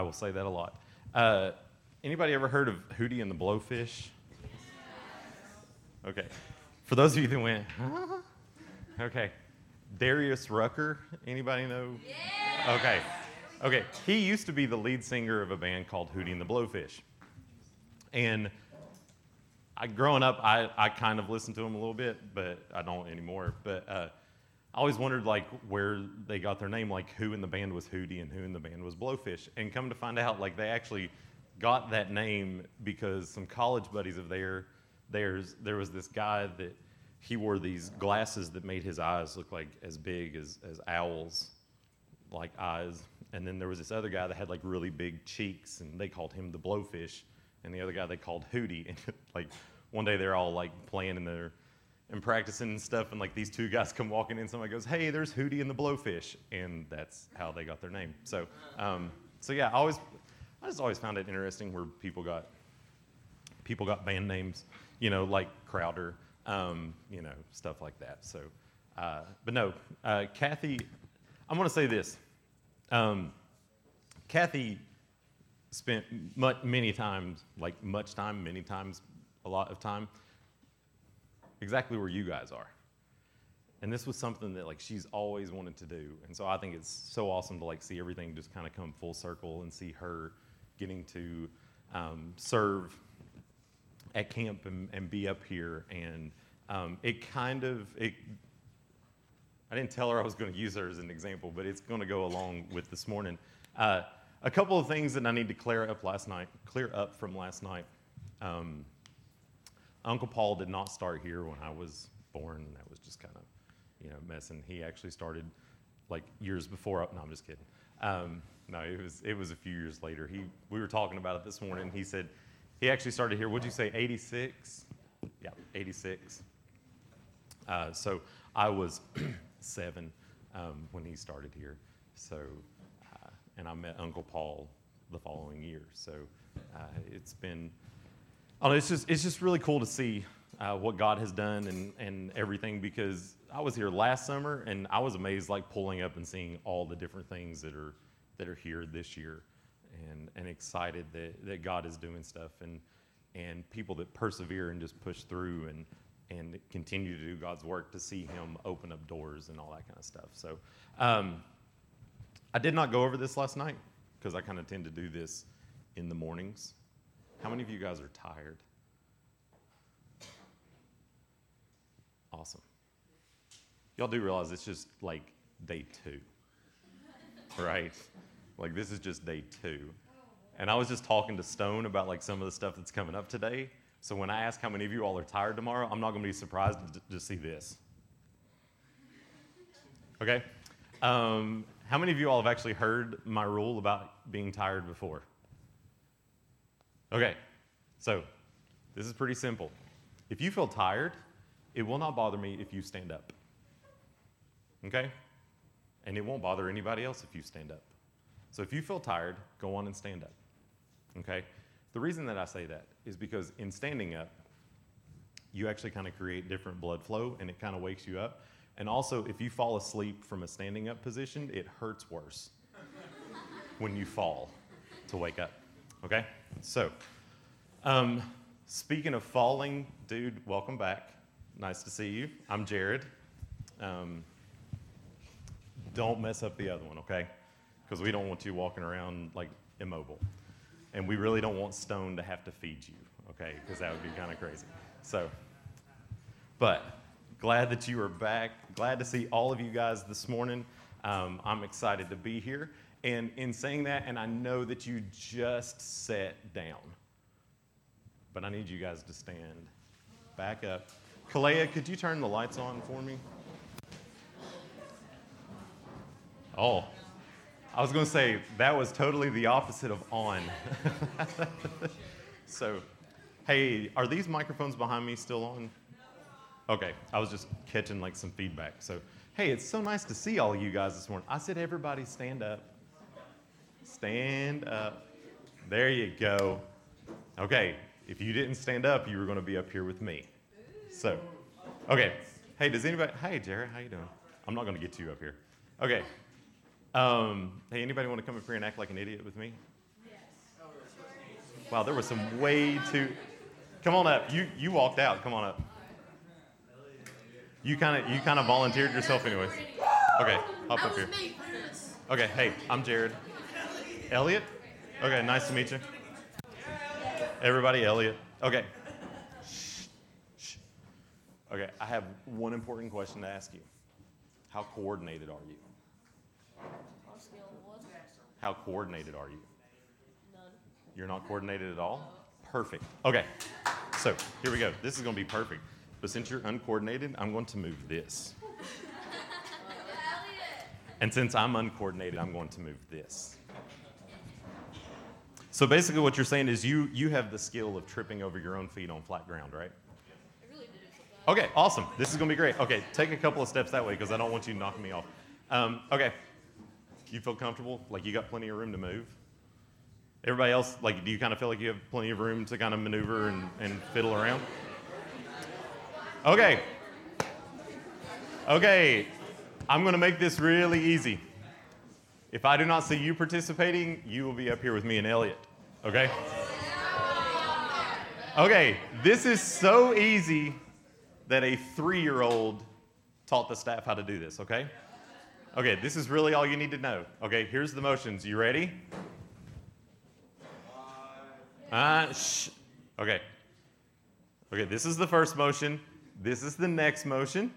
I will say that a lot. Uh, anybody ever heard of Hootie and the Blowfish? Okay. For those of you that went, huh? Okay. Darius Rucker, anybody know? Okay. Okay. He used to be the lead singer of a band called Hootie and the Blowfish. And I, growing up, I, I kind of listened to him a little bit, but I don't anymore. But uh, I always wondered like where they got their name, like who in the band was Hootie and who in the band was Blowfish. And come to find out, like they actually got that name because some college buddies of theirs, there was this guy that he wore these glasses that made his eyes look like as big as, as owls, like eyes. And then there was this other guy that had like really big cheeks, and they called him the Blowfish. And the other guy they called Hootie. And like one day they're all like playing in their and practicing and stuff, and like these two guys come walking in. Somebody goes, "Hey, there's Hootie and the Blowfish," and that's how they got their name. So, um, so yeah, I always, I just always found it interesting where people got, people got band names, you know, like Crowder, um, you know, stuff like that. So, uh, but no, uh, Kathy, I'm to say this. Um, Kathy spent much, many times, like much time, many times, a lot of time, exactly where you guys are. And this was something that like she's always wanted to do. And so I think it's so awesome to like see everything just kind of come full circle and see her getting to um, serve at camp and, and, be up here. And um, it kind of it. I didn't tell her I was going to use her as an example, but it's going to go along with this morning. Uh, a couple of things that I need to clear up last night, clear up from last night. Um, Uncle Paul did not start here when I was born. That was just kind of, you know, messing. He actually started like years before. No, I'm just kidding. Um, no, it was it was a few years later. He we were talking about it this morning. He said he actually started here. Would you say 86? Yeah, 86. Uh, so I was seven um, when he started here. So, uh, and I met Uncle Paul the following year. So uh, it's been Oh, it's just it's just really cool to see uh, what God has done and and everything because I was here last summer and I was amazed like pulling up and seeing all the different things that are that are here this year and and excited that, that God is doing stuff and and people that persevere and just push through and and continue to do God's work to see Him open up doors and all that kind of stuff. So um, I did not go over this last night because I kind of tend to do this in the mornings how many of you guys are tired? Awesome. Y'all do realize it's just like day two, right? Like this is just day two. And I was just talking to Stone about like some of the stuff that's coming up today. So when I ask how many of you all are tired tomorrow, I'm not going to be surprised to, to see this. Okay? Um, how many of you all have actually heard my rule about being tired before? Okay, so this is pretty simple. If you feel tired, it will not bother me if you stand up. Okay? And it won't bother anybody else if you stand up. So if you feel tired, go on and stand up. Okay? The reason that I say that is because in standing up, you actually kind of create different blood flow and it kind of wakes you up. And also, if you fall asleep from a standing up position, it hurts worse when you fall to wake up. Okay? So, um, speaking of falling, dude, welcome back. Nice to see you. I'm Jared. Um, don't mess up the other one, okay? Because we don't want you walking around like immobile. And we really don't want Stone to have to feed you, okay? Because that would be kind of crazy. So, but glad that you are back. Glad to see all of you guys this morning. Um, I'm excited to be here. And in saying that, and I know that you just sat down, but I need you guys to stand back up. Kalea, could you turn the lights on for me? Oh, I was going to say that was totally the opposite of on. so, hey, are these microphones behind me still on? Okay, I was just catching like some feedback. So, hey, it's so nice to see all of you guys this morning. I said, everybody stand up. Stand up. There you go. Okay, if you didn't stand up, you were going to be up here with me. So, okay. Hey, does anybody? Hey, Jared, how you doing? I'm not going to get you up here. Okay. Um, hey, anybody want to come up here and act like an idiot with me? Wow, there was some way too. Come on up. You you walked out. Come on up. You kind of you kind of volunteered yourself anyways. Okay, hop up here. Okay, hey, I'm Jared. Elliot? Okay, nice to meet you. Everybody, Elliot. Okay. Shh, shh. Okay, I have one important question to ask you. How coordinated are you? How coordinated are you? None. You're not coordinated at all? Perfect. Okay, so here we go. This is going to be perfect. But since you're uncoordinated, I'm going to move this. And since I'm uncoordinated, I'm going to move this. So basically, what you're saying is you, you have the skill of tripping over your own feet on flat ground, right? Really did it sometimes. Okay, awesome. This is going to be great. Okay, take a couple of steps that way because I don't want you knocking me off. Um, okay, you feel comfortable? Like you got plenty of room to move? Everybody else, like, do you kind of feel like you have plenty of room to kind of maneuver and, and fiddle around? Okay. Okay, I'm going to make this really easy. If I do not see you participating, you will be up here with me and Elliot. Okay? Okay, this is so easy that a three year old taught the staff how to do this, okay? Okay, this is really all you need to know. Okay, here's the motions. You ready? Uh, shh. Okay. Okay, this is the first motion. This is the next motion.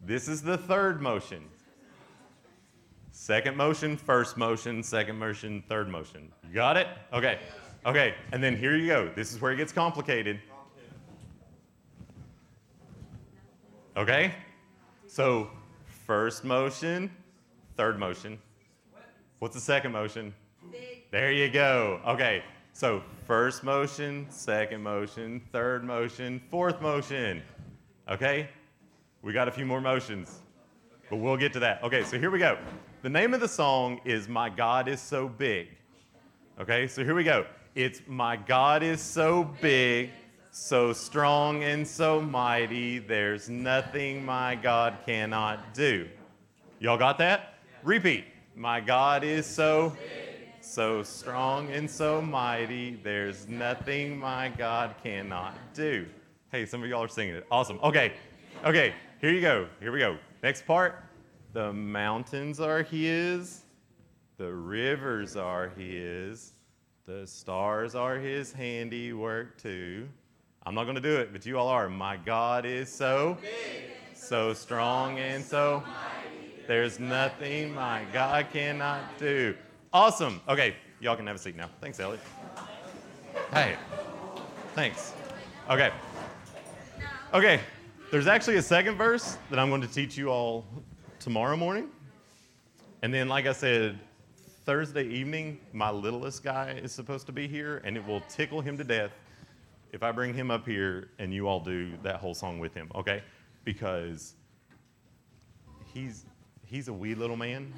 This is the third motion. Second motion, first motion, second motion, third motion. You got it? Okay. Okay, and then here you go. This is where it gets complicated. Okay? So, first motion, third motion. What's the second motion? There you go. Okay, so first motion, second motion, third motion, fourth motion. Okay? We got a few more motions, but we'll get to that. Okay, so here we go. The name of the song is My God is So Big. Okay, so here we go. It's My God is so big, so strong and so mighty, there's nothing my God cannot do. Y'all got that? Repeat. My God is so so strong and so mighty, there's nothing my God cannot do. Hey, some of y'all are singing it. Awesome. Okay, okay, here you go. Here we go. Next part. The mountains are His, the rivers are His, the stars are His handiwork too. I'm not going to do it, but you all are. My God is so so strong and so mighty. there's nothing my God cannot do. Awesome. Okay, y'all can have a seat now. Thanks, Elliot. Hey, thanks. Okay. Okay, there's actually a second verse that I'm going to teach you all tomorrow morning. And then, like I said, Thursday evening, my littlest guy is supposed to be here, and it will tickle him to death if I bring him up here and you all do that whole song with him, okay? Because he's he's a wee little man.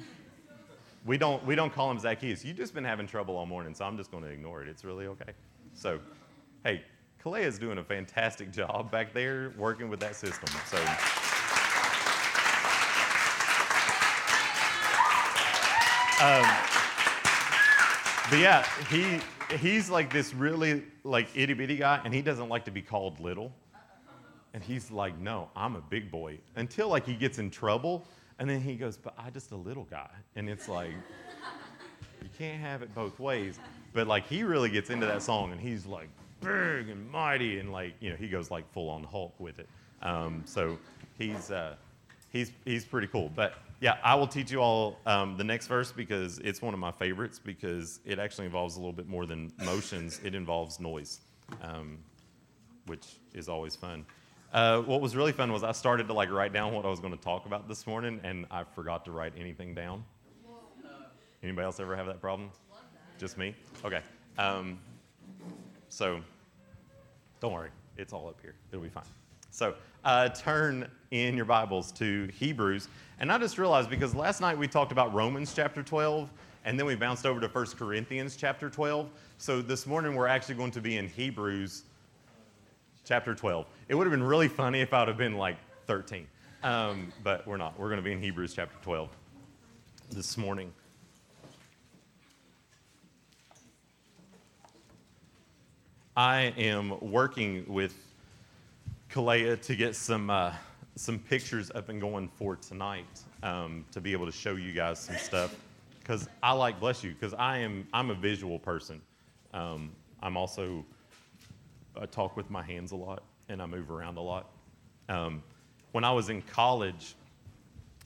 We don't we don't call him Zacchaeus. You've just been having trouble all morning, so I'm just going to ignore it. It's really okay. So, hey, Kalea is doing a fantastic job back there working with that system. So. Um, but yeah, he he's like this really like itty bitty guy, and he doesn't like to be called little. And he's like, no, I'm a big boy. Until like he gets in trouble, and then he goes, but I just a little guy. And it's like, you can't have it both ways. But like he really gets into that song, and he's like big and mighty, and like you know he goes like full on Hulk with it. Um, so he's uh, he's he's pretty cool. But yeah, I will teach you all um, the next verse because it's one of my favorites because it actually involves a little bit more than motions. It involves noise, um, which is always fun. Uh, what was really fun was I started to like write down what I was going to talk about this morning, and I forgot to write anything down. Anybody else ever have that problem? Just me? Okay. Um, so don't worry, it's all up here. It'll be fine. So uh, turn in your Bibles to Hebrews. And I just realized because last night we talked about Romans chapter 12, and then we bounced over to 1 Corinthians chapter 12. So this morning we're actually going to be in Hebrews chapter 12. It would have been really funny if I would have been like 13, um, but we're not. We're going to be in Hebrews chapter 12 this morning. I am working with Kalea to get some uh, some pictures up and going for tonight um, to be able to show you guys some stuff because I like bless you because I am I'm a visual person. Um, I'm also I talk with my hands a lot and I move around a lot. Um, when I was in college,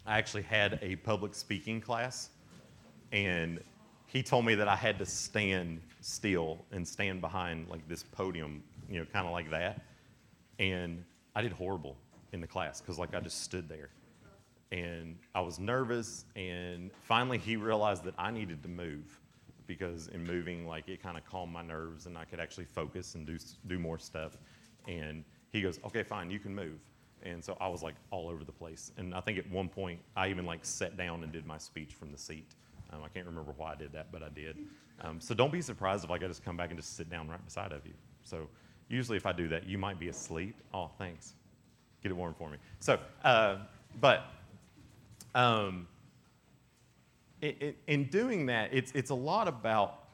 I actually had a public speaking class, and he told me that I had to stand still and stand behind like this podium, you know, kind of like that. And I did horrible in the class because like I just stood there, and I was nervous. And finally, he realized that I needed to move because in moving, like it kind of calmed my nerves, and I could actually focus and do do more stuff. And he goes, "Okay, fine, you can move." And so I was like all over the place. And I think at one point I even like sat down and did my speech from the seat. Um, I can't remember why I did that, but I did. Um, so don't be surprised if like I just come back and just sit down right beside of you. So usually if I do that, you might be asleep. Oh, thanks. Get it warm for me. So, uh, but um, it, it, in doing that, it's, it's a lot about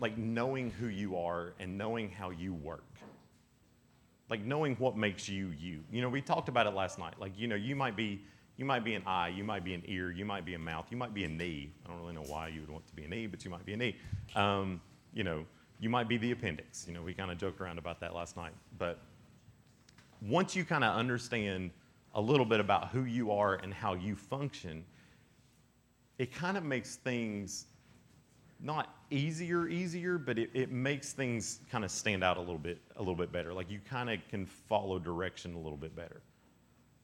like knowing who you are and knowing how you work like knowing what makes you you. You know, we talked about it last night. Like, you know, you might be you might be an eye, you might be an ear, you might be a mouth, you might be a knee. I don't really know why you would want to be a knee, but you might be a knee. Um, you know, you might be the appendix. You know, we kind of joked around about that last night. But once you kind of understand a little bit about who you are and how you function, it kind of makes things not easier, easier, but it, it makes things kind of stand out a little bit, a little bit better. Like you kind of can follow direction a little bit better.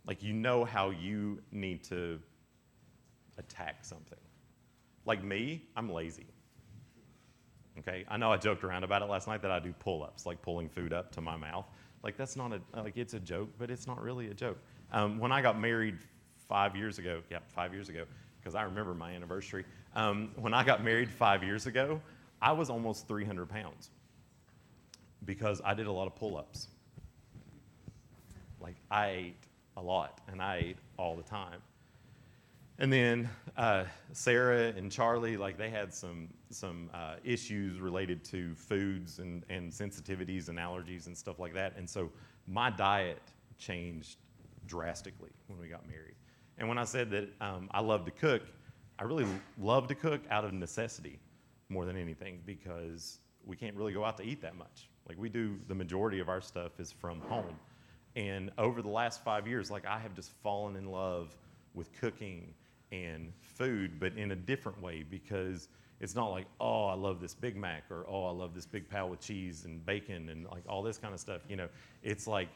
Like you know how you need to attack something. Like me, I'm lazy. Okay, I know I joked around about it last night that I do pull-ups, like pulling food up to my mouth. Like that's not a like it's a joke, but it's not really a joke. Um, when I got married five years ago, yeah, five years ago, because I remember my anniversary. Um, when I got married five years ago, I was almost 300 pounds because I did a lot of pull ups. Like, I ate a lot, and I ate all the time. And then uh, Sarah and Charlie, like they had some some uh, issues related to foods and, and sensitivities and allergies and stuff like that. And so my diet changed drastically when we got married. And when I said that um, I love to cook, I really love to cook out of necessity more than anything because we can't really go out to eat that much. Like we do, the majority of our stuff is from home. And over the last five years, like I have just fallen in love with cooking and food, but in a different way because it's not like, oh, I love this Big Mac or oh, I love this big pal with cheese and bacon and like all this kind of stuff. You know, it's like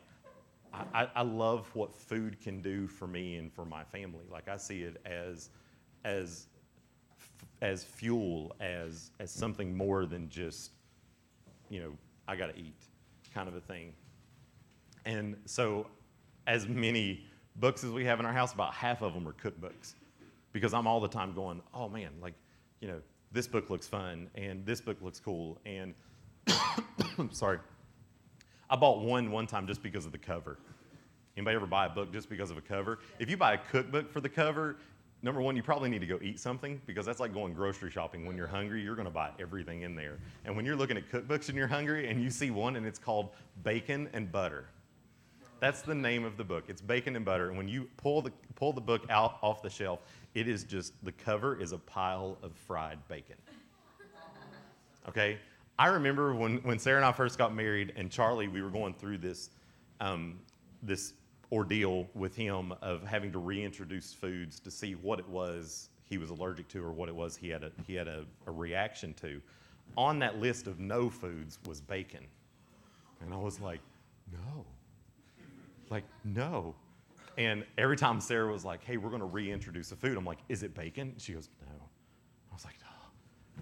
I, I love what food can do for me and for my family. Like I see it as as as fuel, as as something more than just, you know, I got to eat, kind of a thing. And so, as many books as we have in our house, about half of them are cookbooks, because I'm all the time going, oh man, like, you know, this book looks fun, and this book looks cool, and I'm sorry, I bought one one time just because of the cover. Anybody ever buy a book just because of a cover? If you buy a cookbook for the cover, number one, you probably need to go eat something because that's like going grocery shopping. When you're hungry, you're going to buy everything in there. And when you're looking at cookbooks and you're hungry and you see one and it's called Bacon and Butter, that's the name of the book. It's Bacon and Butter. And when you pull the, pull the book out off the shelf, it is just the cover is a pile of fried bacon. Okay? I remember when, when Sarah and I first got married and Charlie, we were going through this, um, this ordeal with him of having to reintroduce foods to see what it was he was allergic to or what it was he had a, he had a, a reaction to. On that list of no foods was bacon. And I was like, no. Like, no. And every time Sarah was like, hey, we're going to reintroduce the food, I'm like, is it bacon? She goes, no. I was like, oh.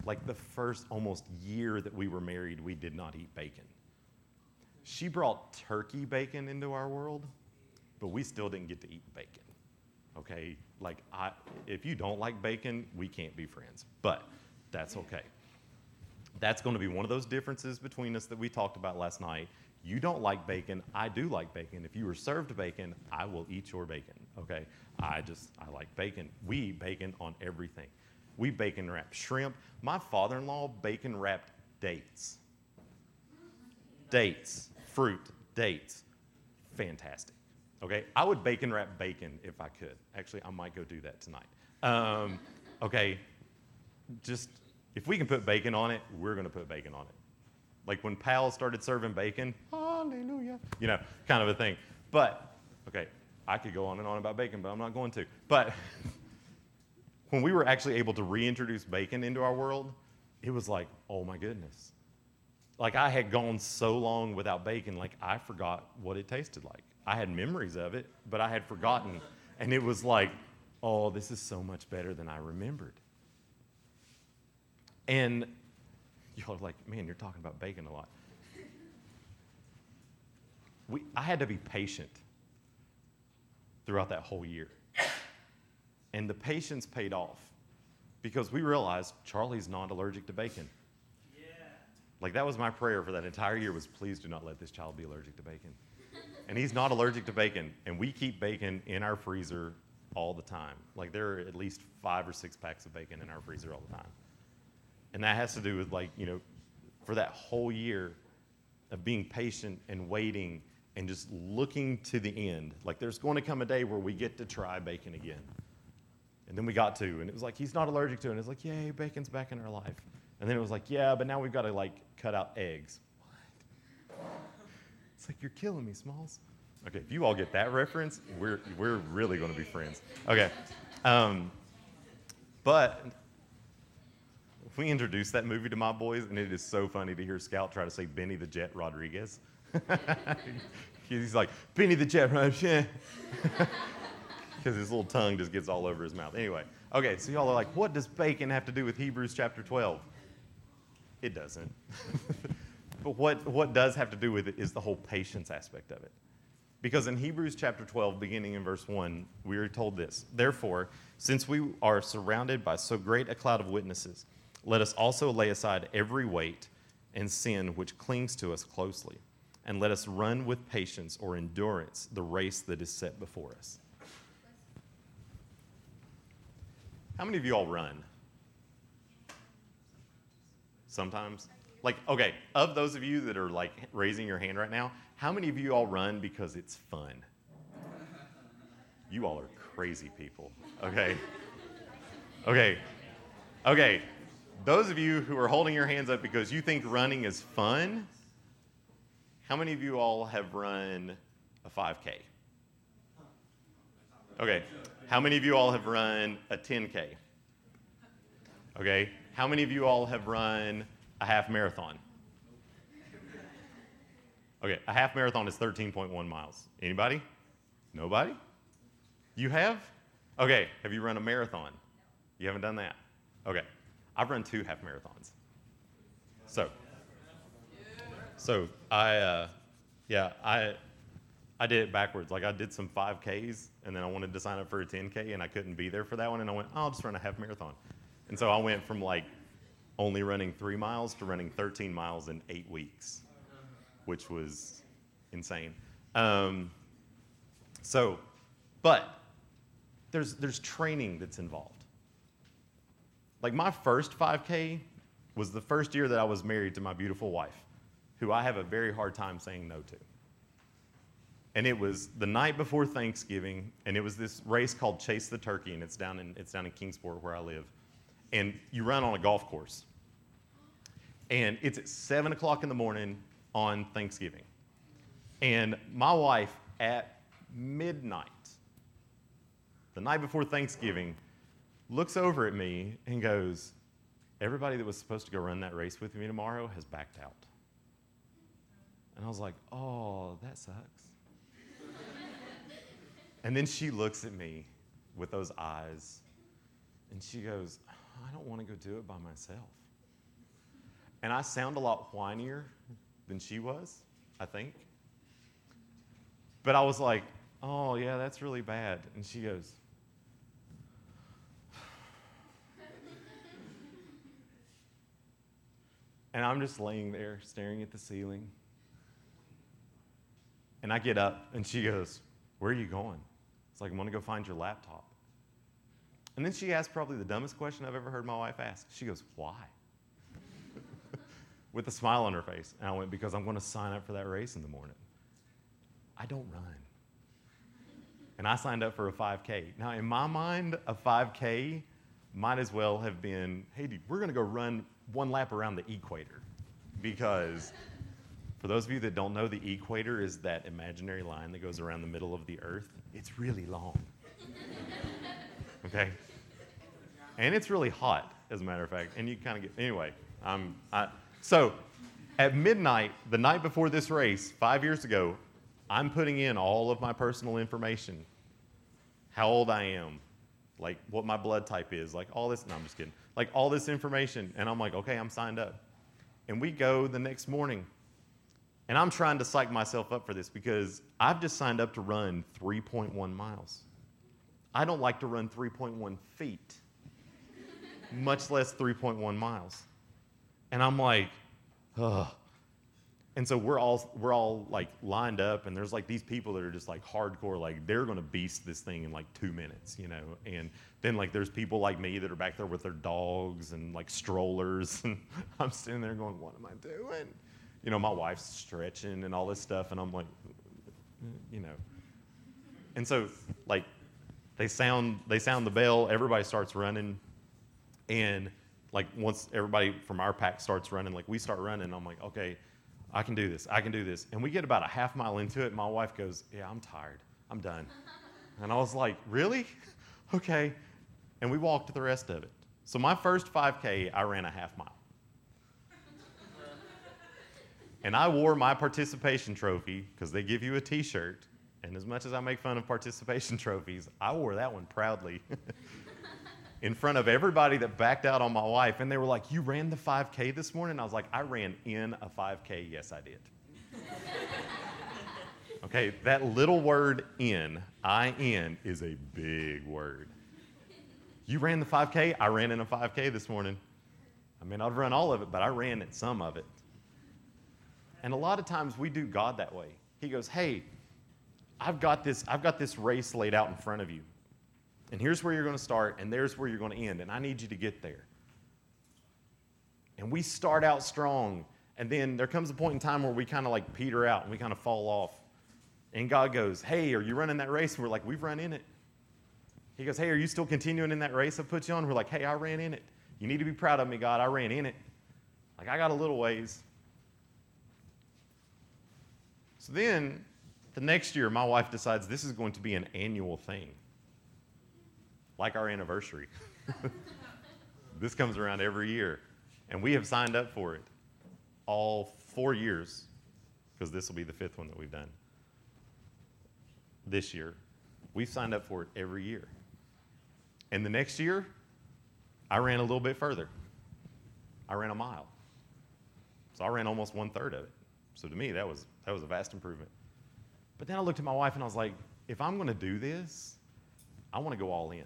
Like the first almost year that we were married, we did not eat bacon. She brought turkey bacon into our world but we still didn't get to eat bacon. Okay? Like, I, if you don't like bacon, we can't be friends. But that's okay. That's going to be one of those differences between us that we talked about last night. You don't like bacon. I do like bacon. If you were served bacon, I will eat your bacon. Okay? I just, I like bacon. We eat bacon on everything. We bacon wrap shrimp. My father in law bacon wrapped dates. dates, fruit, dates, fantastic. Okay, I would bacon wrap bacon if I could. Actually, I might go do that tonight. Um, okay, just if we can put bacon on it, we're going to put bacon on it. Like when Pal started serving bacon, hallelujah, you know, kind of a thing. But, okay, I could go on and on about bacon, but I'm not going to. But when we were actually able to reintroduce bacon into our world, it was like, oh my goodness. Like I had gone so long without bacon, like I forgot what it tasted like. I had memories of it, but I had forgotten. And it was like, oh, this is so much better than I remembered. And y'all are like, man, you're talking about bacon a lot. We, I had to be patient throughout that whole year. And the patience paid off because we realized Charlie's not allergic to bacon. Yeah. Like that was my prayer for that entire year was please do not let this child be allergic to bacon. and he's not allergic to bacon. And we keep bacon in our freezer all the time. Like there are at least five or six packs of bacon in our freezer all the time. And that has to do with like, you know, for that whole year of being patient and waiting and just looking to the end. Like there's going to come a day where we get to try bacon again. And then we got to, and it was like, he's not allergic to it. And it's like, yay, bacon's back in our life. And then it was like, yeah, but now we've got to like cut out eggs. What? It's like, you're killing me, Smalls. Okay, if you all get that reference, we're, we're really going to be friends. Okay. Um, but we introduced that movie to my boys, and it is so funny to hear Scout try to say Benny the Jet Rodriguez. He's like, Benny the Jet Rodriguez. because his little tongue just gets all over his mouth. Anyway, okay, so y'all are like, what does bacon have to do with Hebrews chapter 12? It doesn't. but what, what does have to do with it is the whole patience aspect of it. Because in Hebrews chapter 12, beginning in verse 1, we are told this Therefore, since we are surrounded by so great a cloud of witnesses, let us also lay aside every weight and sin which clings to us closely, and let us run with patience or endurance the race that is set before us. How many of you all run? Sometimes? Like, okay, of those of you that are like raising your hand right now, how many of you all run because it's fun? You all are crazy people, okay? Okay, okay. Those of you who are holding your hands up because you think running is fun, how many of you all have run a 5K? Okay, how many of you all have run a 10K? Okay. How many of you all have run a half marathon? Okay, a half marathon is 13.1 miles. Anybody? Nobody? You have? Okay, have you run a marathon? You haven't done that? Okay. I've run two half marathons. So, so I, uh, yeah, I, I did it backwards. Like I did some 5Ks and then I wanted to sign up for a 10K and I couldn't be there for that one. And I went, oh, I'll just run a half marathon. And so I went from like only running three miles to running 13 miles in eight weeks, which was insane. Um, so, but there's, there's training that's involved. Like my first 5K was the first year that I was married to my beautiful wife, who I have a very hard time saying no to. And it was the night before Thanksgiving, and it was this race called Chase the Turkey, and it's down in it's down in Kingsport where I live, and you run on a golf course, and it's at seven o'clock in the morning on Thanksgiving, and my wife at midnight, the night before Thanksgiving, looks over at me and goes, "Everybody that was supposed to go run that race with me tomorrow has backed out." And I was like, "Oh, that sucks." And then she looks at me with those eyes and she goes, I don't want to go do it by myself. And I sound a lot whinier than she was, I think. But I was like, oh, yeah, that's really bad. And she goes, and I'm just laying there staring at the ceiling. And I get up and she goes, Where are you going? It's like, I'm going to go find your laptop. And then she asked probably the dumbest question I've ever heard my wife ask. She goes, Why? with a smile on her face. And I went, Because I'm going to sign up for that race in the morning. I don't run. And I signed up for a 5K. Now, in my mind, a 5K might as well have been hey, dude, we're going to go run one lap around the equator. Because for those of you that don't know, the equator is that imaginary line that goes around the middle of the earth. It's really long. okay? And it's really hot, as a matter of fact. And you kind of get, anyway, I'm, I, so at midnight, the night before this race, five years ago, I'm putting in all of my personal information how old I am, like what my blood type is, like all this. No, I'm just kidding. Like all this information. And I'm like, okay, I'm signed up. And we go the next morning. And I'm trying to psych myself up for this because I've just signed up to run 3.1 miles. I don't like to run 3.1 feet, much less 3.1 miles. And I'm like, ugh. And so we're all we're all like lined up, and there's like these people that are just like hardcore, like they're gonna beast this thing in like two minutes, you know. And then like there's people like me that are back there with their dogs and like strollers, and I'm sitting there going, "What am I doing?" You know, my wife's stretching and all this stuff, and I'm like, you know. And so like they sound they sound the bell, everybody starts running, and like once everybody from our pack starts running, like we start running, I'm like, okay I can do this. I can do this. And we get about a half mile into it. My wife goes, Yeah, I'm tired. I'm done. And I was like, Really? okay. And we walked the rest of it. So my first 5K, I ran a half mile. and I wore my participation trophy because they give you a t shirt. And as much as I make fun of participation trophies, I wore that one proudly. in front of everybody that backed out on my wife. And they were like, You ran the 5K this morning? I was like, I ran in a 5K. Yes, I did. okay, that little word in, I in, is a big word. You ran the 5K? I ran in a 5K this morning. I mean, I've run all of it, but I ran at some of it. And a lot of times we do God that way. He goes, Hey, I've got this, I've got this race laid out in front of you. And here's where you're going to start, and there's where you're going to end. And I need you to get there. And we start out strong. And then there comes a point in time where we kind of like peter out and we kind of fall off. And God goes, Hey, are you running that race? And we're like, We've run in it. He goes, Hey, are you still continuing in that race I put you on? We're like, Hey, I ran in it. You need to be proud of me, God. I ran in it. Like, I got a little ways. So then, the next year, my wife decides this is going to be an annual thing like our anniversary. this comes around every year, and we have signed up for it all four years because this will be the fifth one that we've done this year. We've signed up for it every year. And the next year, I ran a little bit further. I ran a mile. So I ran almost one third of it. So to me, that was, that was a vast improvement. But then I looked at my wife and I was like, if I'm going to do this, I want to go all in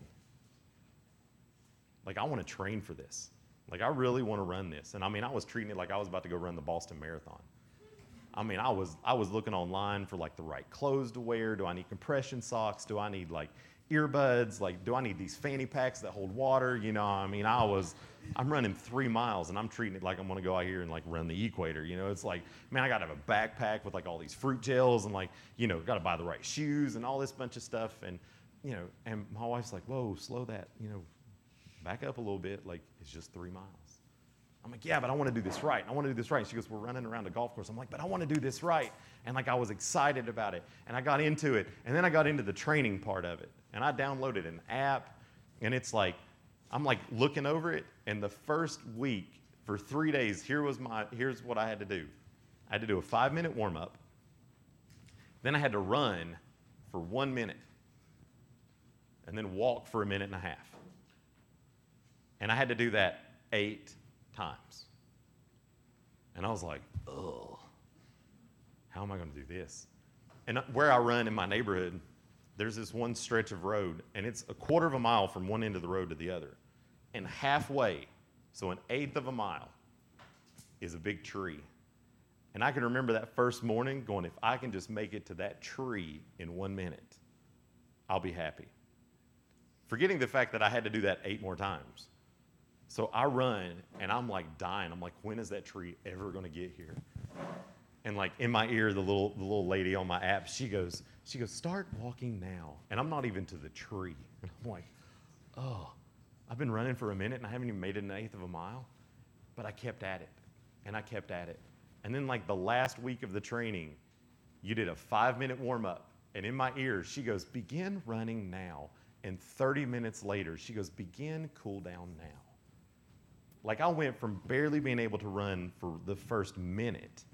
like I want to train for this. Like I really want to run this. And I mean, I was treating it like I was about to go run the Boston Marathon. I mean, I was I was looking online for like the right clothes to wear. Do I need compression socks? Do I need like earbuds? Like, do I need these fanny packs that hold water? You know, I mean, I was I'm running three miles and I'm treating it like I'm gonna go out here and like run the equator. You know, it's like, man, I gotta have a backpack with like all these fruit gels and like, you know, gotta buy the right shoes and all this bunch of stuff. And, you know, and my wife's like, whoa, slow that, you know, back up a little bit, like it's just three miles. I'm like, yeah, but I want to do this right. I want to do this right. And She goes, we're running around a golf course. I'm like, but I want to do this right. And like I was excited about it. And I got into it. And then I got into the training part of it. And I downloaded an app. And it's like, I'm like looking over it. And the first week for three days, here was my, here's what I had to do. I had to do a five minute warm up. Then I had to run for one minute. And then walk for a minute and a half. And I had to do that eight times. And I was like, ugh, how am I going to do this? And uh, where I run in my neighborhood, there's this one stretch of road, and it's a quarter of a mile from one end of the road to the other. And halfway, so an eighth of a mile, is a big tree. And I can remember that first morning going, if I can just make it to that tree in one minute, I'll be happy. Forgetting the fact that I had to do that eight more times. So I run and I'm like dying. I'm like, when is that tree ever going to get here? And like in my ear, the little the little lady on my app, she goes, she goes, start walking now. And I'm not even to the tree. And I'm like, oh, I've been running for a minute and I haven't even made it an eighth of a mile. But I kept at it. And I kept at it. And then like the last week of the training, you did a five minute warm up. And in my ear, she goes, begin running now. And 30 minutes later, she goes, begin cool down now. Like I went from barely being able to run for the first minute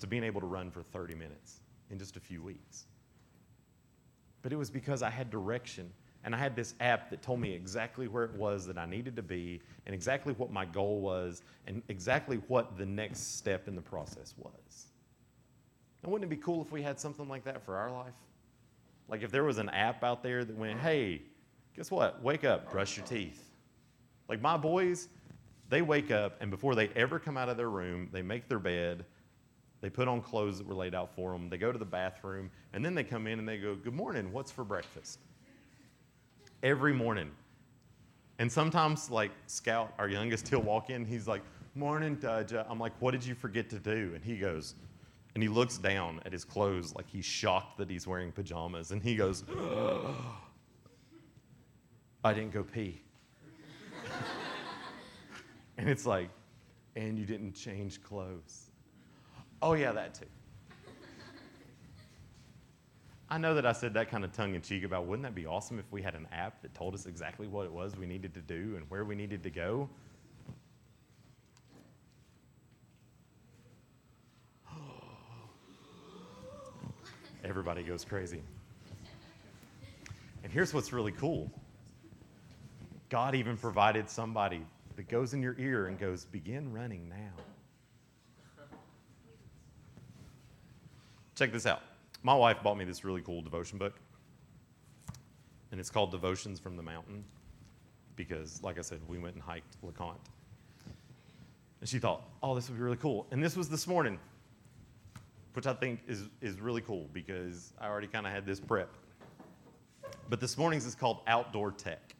to being able to run for 30 minutes in just a few weeks. But it was because I had direction and I had this app that told me exactly where it was that I needed to be and exactly what my goal was and exactly what the next step in the process was. And wouldn't it be cool if we had something like that for our life? Like if there was an app out there that went, hey, guess what? Wake up, brush your teeth. Like my boys, they wake up and before they ever come out of their room, they make their bed, they put on clothes that were laid out for them, they go to the bathroom, and then they come in and they go, Good morning, what's for breakfast? Every morning. And sometimes, like Scout, our youngest, he'll walk in, he's like, Morning, Dudja. I'm like, What did you forget to do? And he goes, and he looks down at his clothes like he's shocked that he's wearing pajamas. And he goes, I didn't go pee. And it's like, and you didn't change clothes. Oh, yeah, that too. I know that I said that kind of tongue in cheek about wouldn't that be awesome if we had an app that told us exactly what it was we needed to do and where we needed to go? Everybody goes crazy. And here's what's really cool God even provided somebody that goes in your ear and goes, Begin running now. Check this out. My wife bought me this really cool devotion book, and it's called Devotions from the Mountain because, like I said, we went and hiked LeConte. And she thought, oh, this would be really cool. And this was this morning, which I think is, is really cool because I already kind of had this prep. But this morning's is called Outdoor Tech.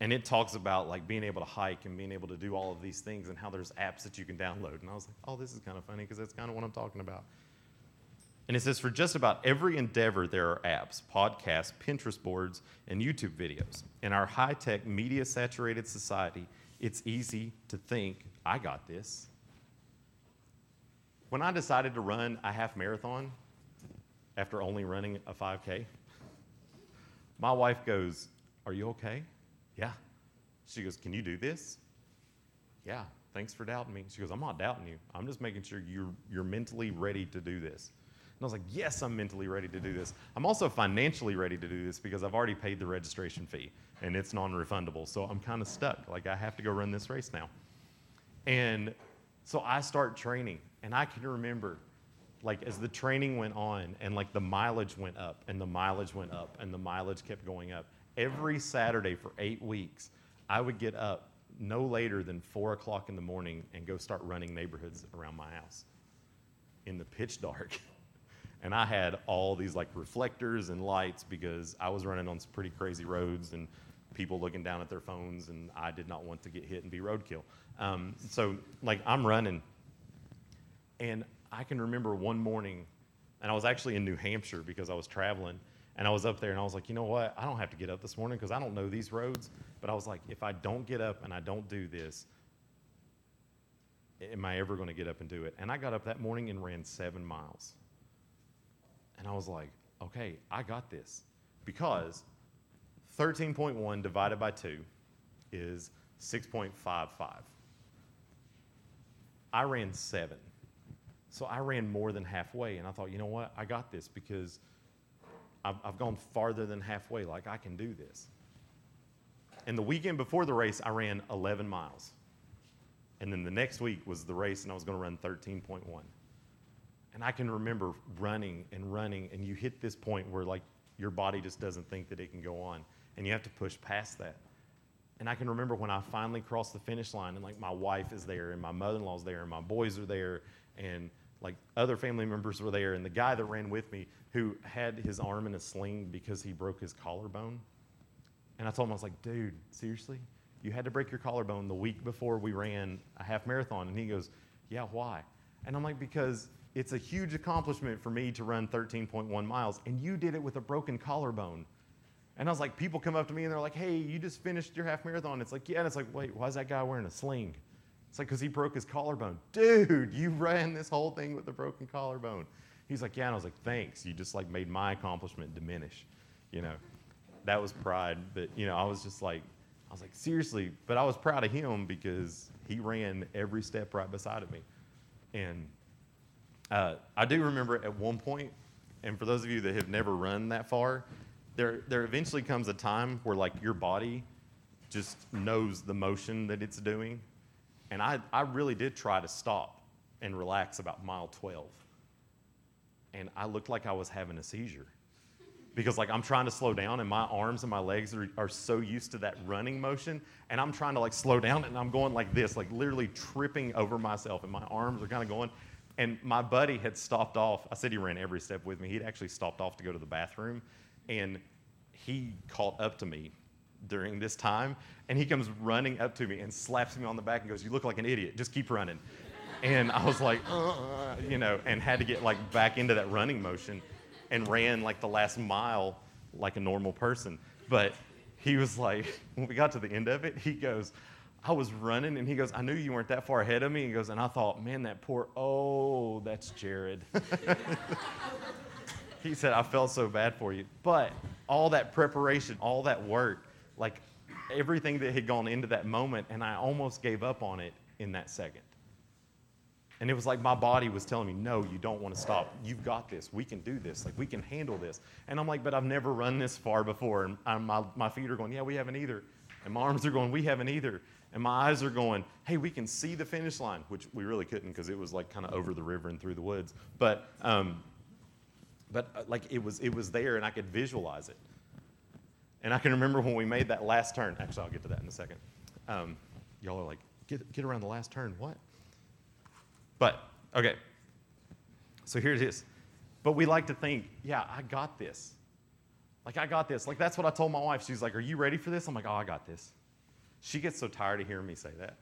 And it talks about like being able to hike and being able to do all of these things and how there's apps that you can download. And I was like, oh, this is kind of funny because that's kind of what I'm talking about. And it says for just about every endeavor, there are apps, podcasts, Pinterest boards, and YouTube videos. In our high tech, media saturated society, it's easy to think, I got this. When I decided to run a half marathon after only running a 5K, my wife goes, Are you okay? Yeah. She goes, Can you do this? Yeah. Thanks for doubting me. She goes, I'm not doubting you. I'm just making sure you're, you're mentally ready to do this. And I was like, Yes, I'm mentally ready to do this. I'm also financially ready to do this because I've already paid the registration fee and it's non refundable. So I'm kind of stuck. Like, I have to go run this race now. And so I start training, and I can remember, like, as the training went on, and like the mileage went up, and the mileage went up, and the mileage kept going up. Every Saturday for eight weeks, I would get up no later than four o'clock in the morning and go start running neighborhoods around my house in the pitch dark. and I had all these like reflectors and lights because I was running on some pretty crazy roads and people looking down at their phones, and I did not want to get hit and be roadkill. Um, so, like, I'm running, and I can remember one morning, and I was actually in New Hampshire because I was traveling, and I was up there, and I was like, you know what? I don't have to get up this morning because I don't know these roads. But I was like, if I don't get up and I don't do this, am I ever going to get up and do it? And I got up that morning and ran seven miles. And I was like, okay, I got this. Because 13.1 divided by 2 is 6.55. I ran seven. So I ran more than halfway. And I thought, you know what? I got this because I've, I've gone farther than halfway. Like, I can do this. And the weekend before the race, I ran 11 miles. And then the next week was the race, and I was going to run 13.1. And I can remember running and running, and you hit this point where, like, your body just doesn't think that it can go on, and you have to push past that. And I can remember when I finally crossed the finish line, and like my wife is there, and my mother in law's there, and my boys are there, and like other family members were there, and the guy that ran with me who had his arm in a sling because he broke his collarbone. And I told him, I was like, dude, seriously? You had to break your collarbone the week before we ran a half marathon. And he goes, Yeah, why? And I'm like, Because it's a huge accomplishment for me to run 13.1 miles, and you did it with a broken collarbone. And I was like, people come up to me and they're like, hey, you just finished your half marathon. It's like, yeah. And it's like, wait, why is that guy wearing a sling? It's like, because he broke his collarbone. Dude, you ran this whole thing with a broken collarbone. He's like, yeah. And I was like, thanks. You just like made my accomplishment diminish. You know, that was pride. But, you know, I was just like, I was like, seriously. But I was proud of him because he ran every step right beside of me. And uh, I do remember at one point, and for those of you that have never run that far, there, there eventually comes a time where like your body just knows the motion that it's doing. And I, I really did try to stop and relax about mile 12. And I looked like I was having a seizure. Because like I'm trying to slow down and my arms and my legs are, are so used to that running motion. And I'm trying to like slow down and I'm going like this, like literally tripping over myself. And my arms are kind of going. And my buddy had stopped off. I said he ran every step with me. He'd actually stopped off to go to the bathroom. And he caught up to me during this time. And he comes running up to me and slaps me on the back and goes, You look like an idiot. Just keep running. And I was like, uh, you know, and had to get like back into that running motion and ran like the last mile like a normal person. But he was like, when we got to the end of it, he goes, I was running and he goes, I knew you weren't that far ahead of me. He goes, and I thought, man, that poor, oh, that's Jared. he said, I felt so bad for you. But all that preparation, all that work, like everything that had gone into that moment, and I almost gave up on it in that second. And it was like my body was telling me, no, you don't want to stop. You've got this. We can do this. Like, we can handle this. And I'm like, but I've never run this far before. And I'm, my, my feet are going, yeah, we haven't either. And my arms are going, we haven't either. And my eyes are going, hey, we can see the finish line, which we really couldn't because it was like kind of over the river and through the woods. But, um, but uh, like it was, it was there and I could visualize it. And I can remember when we made that last turn. Actually, I'll get to that in a second. Um, y'all are like, get, get around the last turn. What? But, okay. So here it is. But we like to think, yeah, I got this. Like, I got this. Like, that's what I told my wife. She's like, Are you ready for this? I'm like, Oh, I got this. She gets so tired of hearing me say that.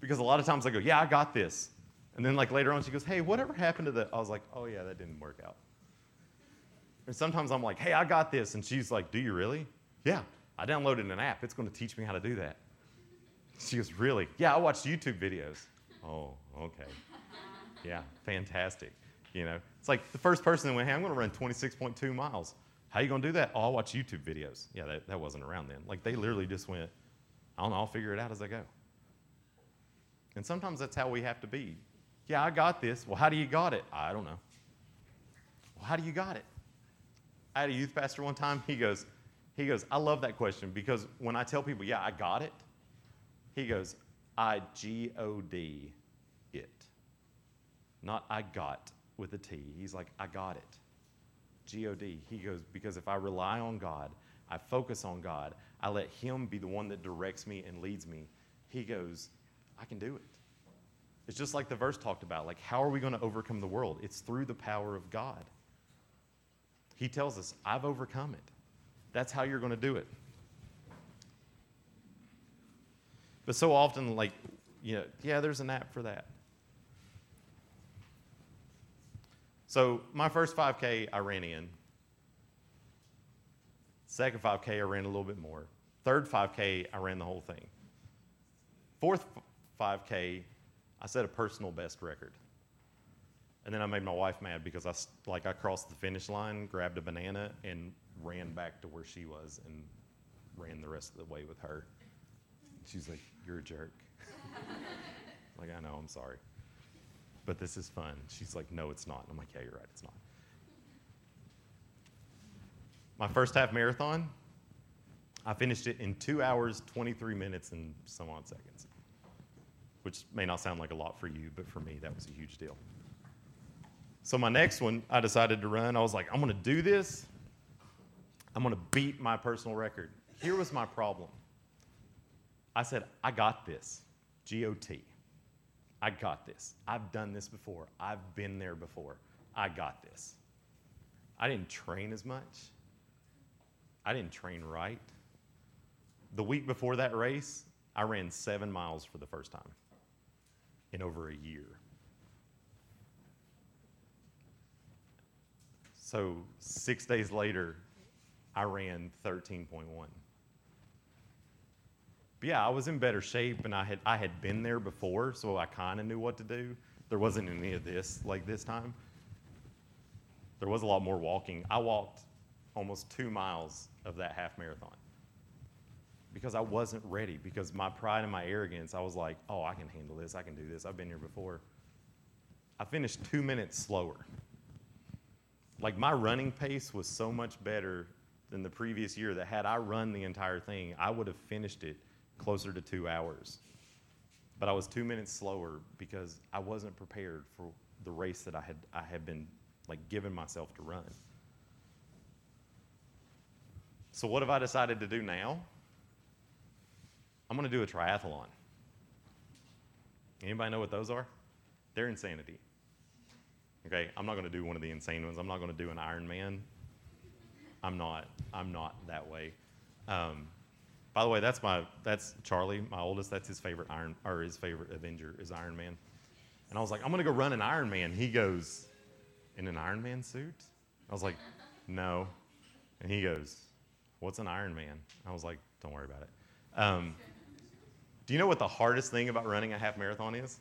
Because a lot of times I go, Yeah, I got this. And then, like, later on, she goes, Hey, whatever happened to that? I was like, Oh, yeah, that didn't work out. And sometimes I'm like, Hey, I got this. And she's like, Do you really? Yeah, I downloaded an app. It's going to teach me how to do that. She goes, Really? Yeah, I watched YouTube videos. Oh, okay. Yeah, fantastic. You know, it's like the first person that went, hey, I'm going to run 26.2 miles. How you going to do that? Oh, I'll watch YouTube videos. Yeah, that, that wasn't around then. Like they literally just went, I don't know, I'll figure it out as I go. And sometimes that's how we have to be. Yeah, I got this. Well, how do you got it? I don't know. Well, how do you got it? I had a youth pastor one time. He goes, he goes, I love that question because when I tell people, yeah, I got it, he goes, I G O D. Not I got with a T. He's like, I got it. G O D. He goes, because if I rely on God, I focus on God, I let Him be the one that directs me and leads me, he goes, I can do it. It's just like the verse talked about. Like, how are we going to overcome the world? It's through the power of God. He tells us, I've overcome it. That's how you're going to do it. But so often, like, you know, yeah, there's an app for that. So my first 5K, I ran in. Second 5K, I ran a little bit more. Third 5K, I ran the whole thing. Fourth 5K, I set a personal best record. And then I made my wife mad because I like I crossed the finish line, grabbed a banana, and ran back to where she was and ran the rest of the way with her. She's like, "You're a jerk." like I know, I'm sorry, but this is fun. She's like, "No, it's not." I'm like, "Yeah, you're right, it's not." My first half marathon, I finished it in two hours, 23 minutes, and some odd seconds, which may not sound like a lot for you, but for me, that was a huge deal. So, my next one, I decided to run. I was like, I'm going to do this. I'm going to beat my personal record. Here was my problem I said, I got this. G O T. I got this. I've done this before. I've been there before. I got this. I didn't train as much. I didn't train right. The week before that race, I ran seven miles for the first time in over a year. So six days later, I ran 13.1. Yeah, I was in better shape and I had, I had been there before, so I kind of knew what to do. There wasn't any of this like this time. There was a lot more walking. I walked almost two miles of that half marathon because I wasn't ready. Because my pride and my arrogance, I was like, oh, I can handle this. I can do this. I've been here before. I finished two minutes slower. Like my running pace was so much better than the previous year that had I run the entire thing, I would have finished it closer to two hours. But I was two minutes slower because I wasn't prepared for the race that I had, I had been like given myself to run. So what have I decided to do now? I'm going to do a triathlon. Anybody know what those are? They're insanity. Okay, I'm not going to do one of the insane ones. I'm not going to do an Ironman. I'm not. I'm not that way. Um, by the way, that's my that's Charlie, my oldest. That's his favorite Iron or his favorite Avenger is Iron Man. And I was like, I'm to go run an Iron Man. He goes, in an Iron Man suit? I was like, no. And he goes, what's an Iron Man? I was like, don't worry about it. Um, do you know what the hardest thing about running a half marathon is?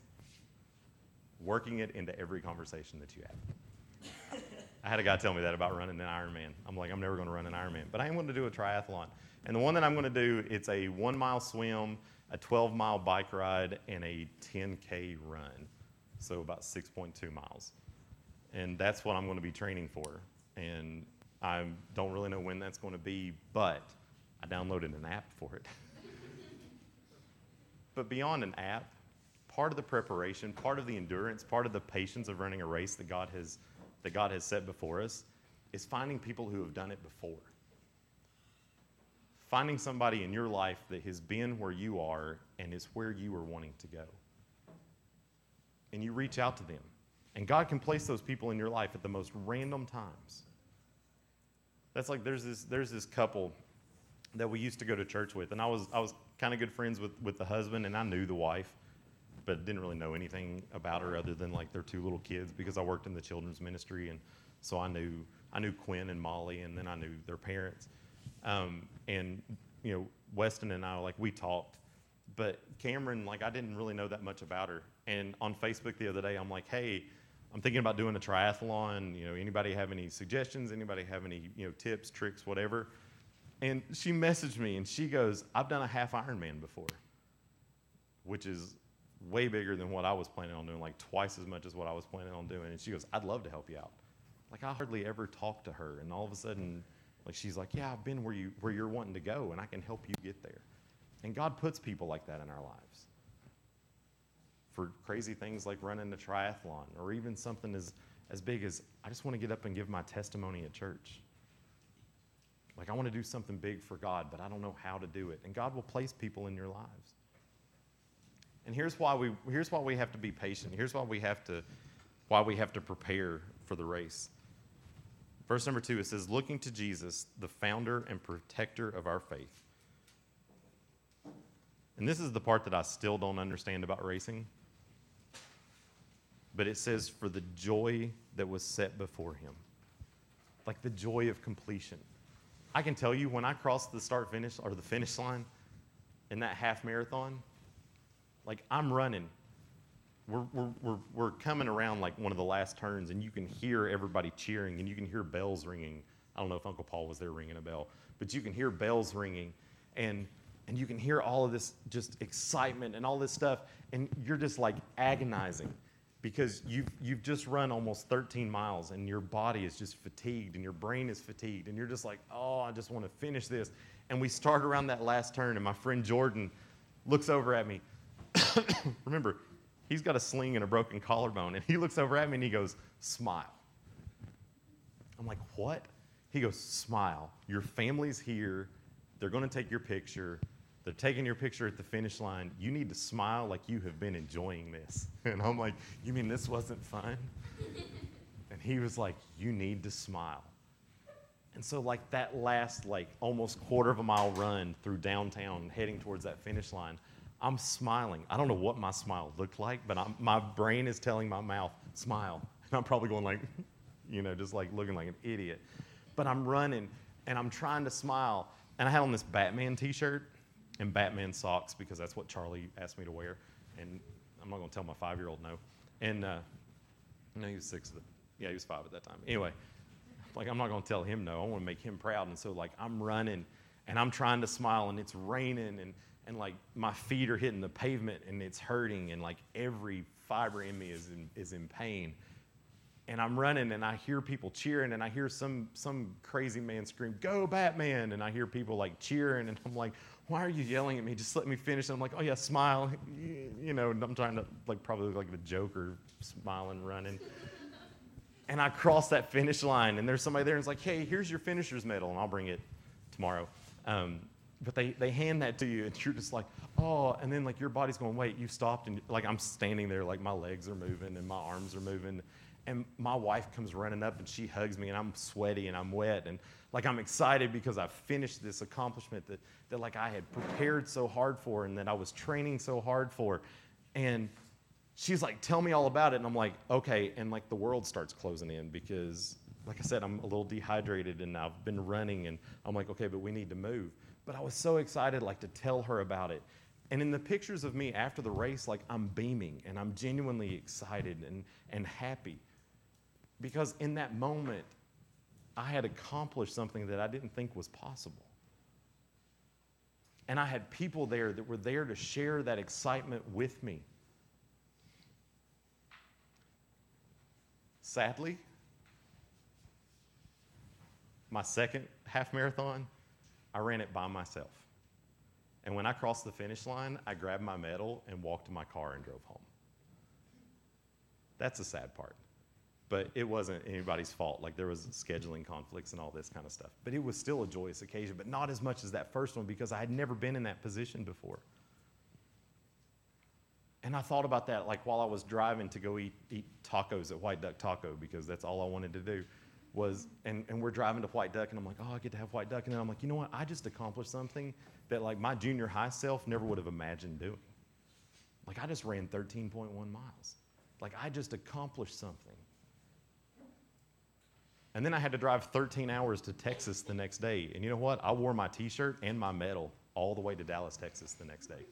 Working it into every conversation that you have. I had a guy tell me that about running an Ironman. I'm like, I'm never going to run an Ironman, but I am going to do a triathlon. And the one that I'm going to do, it's a one mile swim, a 12 mile bike ride, and a 10K run. So about 6.2 miles. And that's what I'm going to be training for. And I don't really know when that's going to be, but I downloaded an app for it. but beyond an app, part of the preparation, part of the endurance, part of the patience of running a race that God has, that God has set before us is finding people who have done it before. Finding somebody in your life that has been where you are and is where you are wanting to go. And you reach out to them. And God can place those people in your life at the most random times. That's like there's this, there's this couple that we used to go to church with, and I was, I was kind of good friends with, with the husband, and I knew the wife but didn't really know anything about her other than like their two little kids because I worked in the children's ministry, and so I knew I knew Quinn and Molly, and then I knew their parents. Um, and you know, Weston and I like we talked, but Cameron like I didn't really know that much about her. And on Facebook the other day, I'm like, hey, I'm thinking about doing a triathlon. You know, anybody have any suggestions? Anybody have any you know tips, tricks, whatever? And she messaged me and she goes, I've done a half Ironman before, which is way bigger than what I was planning on doing, like twice as much as what I was planning on doing. And she goes, I'd love to help you out. Like I hardly ever talk to her, and all of a sudden, like she's like, Yeah, I've been where you where you're wanting to go, and I can help you get there. And God puts people like that in our lives. For crazy things like running a triathlon, or even something as, as big as I just want to get up and give my testimony at church. Like I want to do something big for God, but I don't know how to do it. And God will place people in your lives. And here's why we here's why we have to be patient. Here's why we have to why we have to prepare for the race. Verse number 2 it says looking to Jesus, the founder and protector of our faith. And this is the part that I still don't understand about racing. But it says for the joy that was set before him. Like the joy of completion. I can tell you when I crossed the start finish or the finish line in that half marathon, like I'm running. We're, we're, we're, we're coming around like one of the last turns, and you can hear everybody cheering, and you can hear bells ringing. I don't know if Uncle Paul was there ringing a bell, but you can hear bells ringing, and, and you can hear all of this just excitement and all this stuff, and you're just like agonizing because you've, you've just run almost 13 miles, and your body is just fatigued, and your brain is fatigued, and you're just like, oh, I just want to finish this. And we start around that last turn, and my friend Jordan looks over at me remember, he's got a sling and a broken collarbone, and he looks over at me and he goes, Smile. I'm like, What? He goes, Smile. Your family's here. They're going to take your picture. They're taking your picture at the finish line. You need to smile like you have been enjoying this. And I'm like, You mean this wasn't fun? and he was like, You need to smile. And so, like that last, like almost quarter of a mile run through downtown, heading towards that finish line, I'm smiling. I don't know what my smile looked like, but I'm, my brain is telling my mouth, smile. And I'm probably going like, you know, just like looking like an idiot. But I'm running and I'm trying to smile. And I had on this Batman t shirt and Batman socks because that's what Charlie asked me to wear. And I'm not going to tell my five year old no. And uh, no, he was six. The, yeah, he was five at that time. Anyway, like I'm not going to tell him no. I want to make him proud. And so like I'm running and I'm trying to smile and it's raining and and like my feet are hitting the pavement and it's hurting and like every fiber in me is in, is in pain. And i'm running and i hear people cheering and i hear some some crazy man scream go batman! And i hear people like cheering and i'm like why are you yelling at me? Just let me finish. And i'm like oh yeah smile. You know i'm trying to like probably look like the joker smiling running. And i cross that finish line and there's somebody there and it's like hey here's your finisher's medal and i'll bring it tomorrow. Um, but they, they hand that to you and you're just like oh and then like your body's going wait you stopped and like i'm standing there like my legs are moving and my arms are moving and my wife comes running up and she hugs me and i'm sweaty and i'm wet and like i'm excited because i've finished this accomplishment that, that like i had prepared so hard for and that i was training so hard for and she's like tell me all about it and i'm like okay and like the world starts closing in because like i said i'm a little dehydrated and i've been running and i'm like okay but we need to move but I was so excited, like, to tell her about it. And in the pictures of me after the race, like, I'm beaming and I'm genuinely excited and, and happy. Because in that moment, I had accomplished something that I didn't think was possible. And I had people there that were there to share that excitement with me. Sadly, my second half marathon, I ran it by myself. And when I crossed the finish line, I grabbed my medal and walked to my car and drove home. That's the sad part. But it wasn't anybody's fault. Like there was scheduling conflicts and all this kind of stuff. But it was still a joyous occasion, but not as much as that first one because I had never been in that position before. And I thought about that like while I was driving to go eat, eat tacos at White Duck Taco because that's all I wanted to do was, and, and we're driving to White Duck, and I'm like, oh, I get to have White Duck. And then I'm like, you know what? I just accomplished something that like my junior high self never would have imagined doing. Like I just ran 13.1 miles. Like I just accomplished something. And then I had to drive 13 hours to Texas the next day. And you know what? I wore my t shirt and my medal all the way to Dallas, Texas the next day.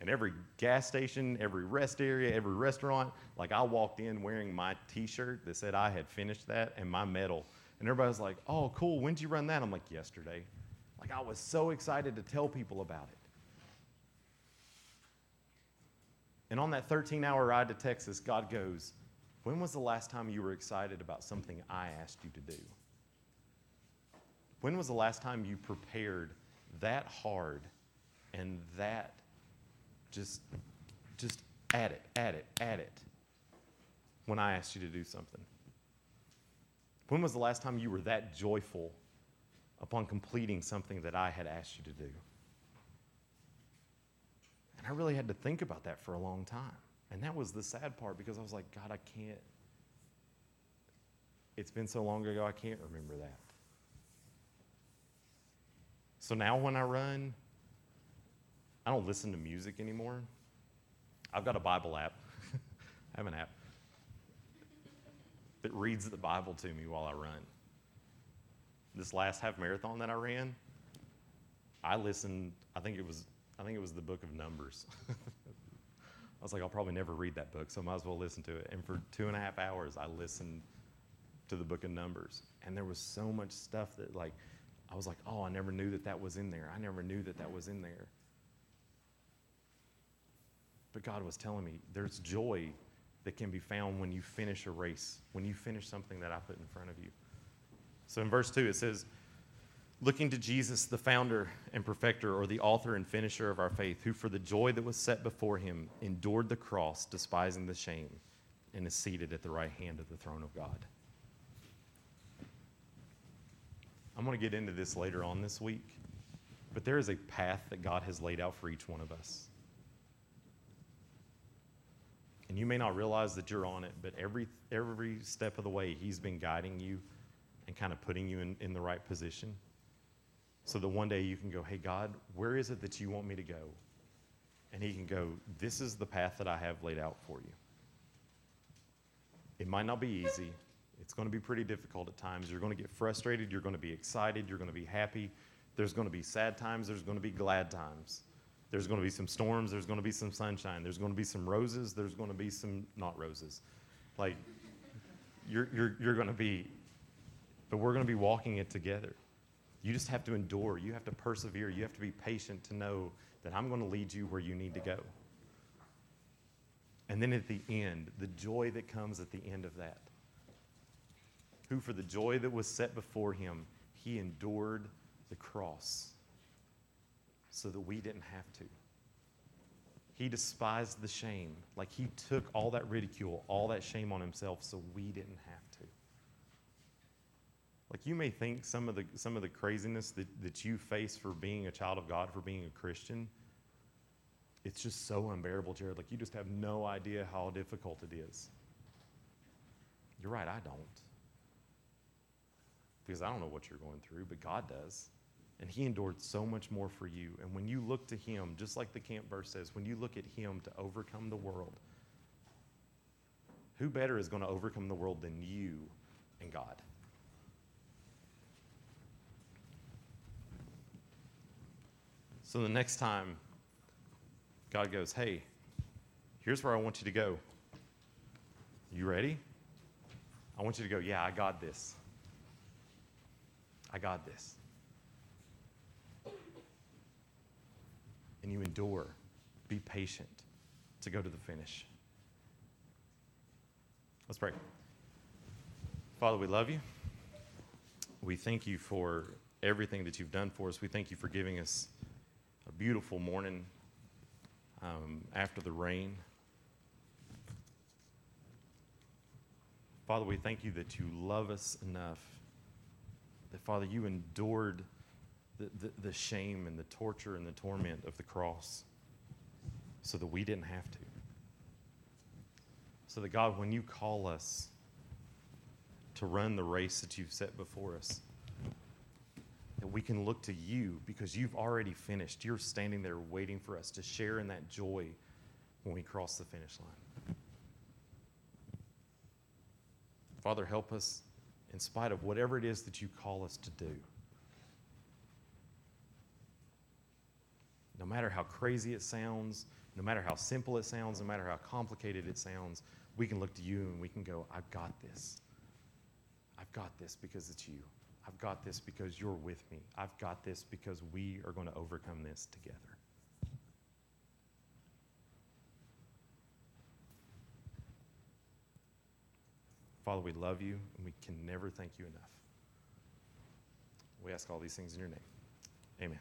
And every gas station, every rest area, every restaurant, like I walked in wearing my t shirt that said I had finished that and my medal. And everybody's like, oh, cool, when'd you run that? I'm like, yesterday. Like I was so excited to tell people about it. And on that 13 hour ride to Texas, God goes, When was the last time you were excited about something I asked you to do? When was the last time you prepared that hard and that just, just add it, add it, add it when I asked you to do something? When was the last time you were that joyful upon completing something that I had asked you to do? And I really had to think about that for a long time. And that was the sad part because I was like, God, I can't. It's been so long ago, I can't remember that. So now when I run, I don't listen to music anymore. I've got a Bible app. I have an app that reads the Bible to me while I run. This last half marathon that I ran, I listened, I think it was I think it was the book of Numbers. I was like, I'll probably never read that book, so I might as well listen to it. And for two and a half hours, I listened to the book of Numbers. And there was so much stuff that, like, I was like, oh, I never knew that that was in there. I never knew that that was in there. But God was telling me there's joy that can be found when you finish a race, when you finish something that I put in front of you. So in verse 2, it says, looking to Jesus, the founder and perfecter, or the author and finisher of our faith, who for the joy that was set before him endured the cross, despising the shame, and is seated at the right hand of the throne of God. I'm going to get into this later on this week, but there is a path that God has laid out for each one of us. And you may not realize that you're on it, but every, every step of the way, He's been guiding you and kind of putting you in, in the right position so that one day you can go, hey, God, where is it that you want me to go? and he can go, This is the path that I have laid out for you. It might not be easy. It's going to be pretty difficult at times. You're going to get frustrated. You're going to be excited. You're going to be happy. There's going to be sad times. There's going to be glad times. There's going to be some storms. There's going to be some sunshine. There's going to be some roses. There's going to be some not roses. Like, you're, you're, you're going to be, but we're going to be walking it together. You just have to endure. You have to persevere. You have to be patient to know that I'm going to lead you where you need to go. And then at the end, the joy that comes at the end of that. Who, for the joy that was set before him, he endured the cross so that we didn't have to. He despised the shame. Like he took all that ridicule, all that shame on himself so we didn't have to. Like you may think some of the some of the craziness that, that you face for being a child of God, for being a Christian, it's just so unbearable, Jared. Like you just have no idea how difficult it is. You're right, I don't. Because I don't know what you're going through, but God does. And He endured so much more for you. And when you look to Him, just like the camp verse says, when you look at Him to overcome the world, who better is going to overcome the world than you and God? So the next time God goes, hey, here's where I want you to go. You ready? I want you to go, yeah, I got this. I got this. And you endure, be patient to go to the finish. Let's pray. Father, we love you. We thank you for everything that you've done for us. We thank you for giving us a beautiful morning um, after the rain. Father, we thank you that you love us enough that, Father, you endured the, the, shame and the torture and the torment of the cross so that we didn't have to. So that, God, when you call us to run the race that you've set before us, that we can look to you because you've already finished. You're standing there waiting for us to share in that joy when we cross the finish line. Father, help us in spite of whatever it is that you call us to do. No matter how crazy it sounds, no matter how simple it sounds, no matter how complicated it sounds, we can look to you and we can go, I've got this. I've got this because it's you. I've got this because you're with me. I've got this because we are going to overcome this together. Father, we love you and we can never thank you enough. We ask all these things in your name. Amen.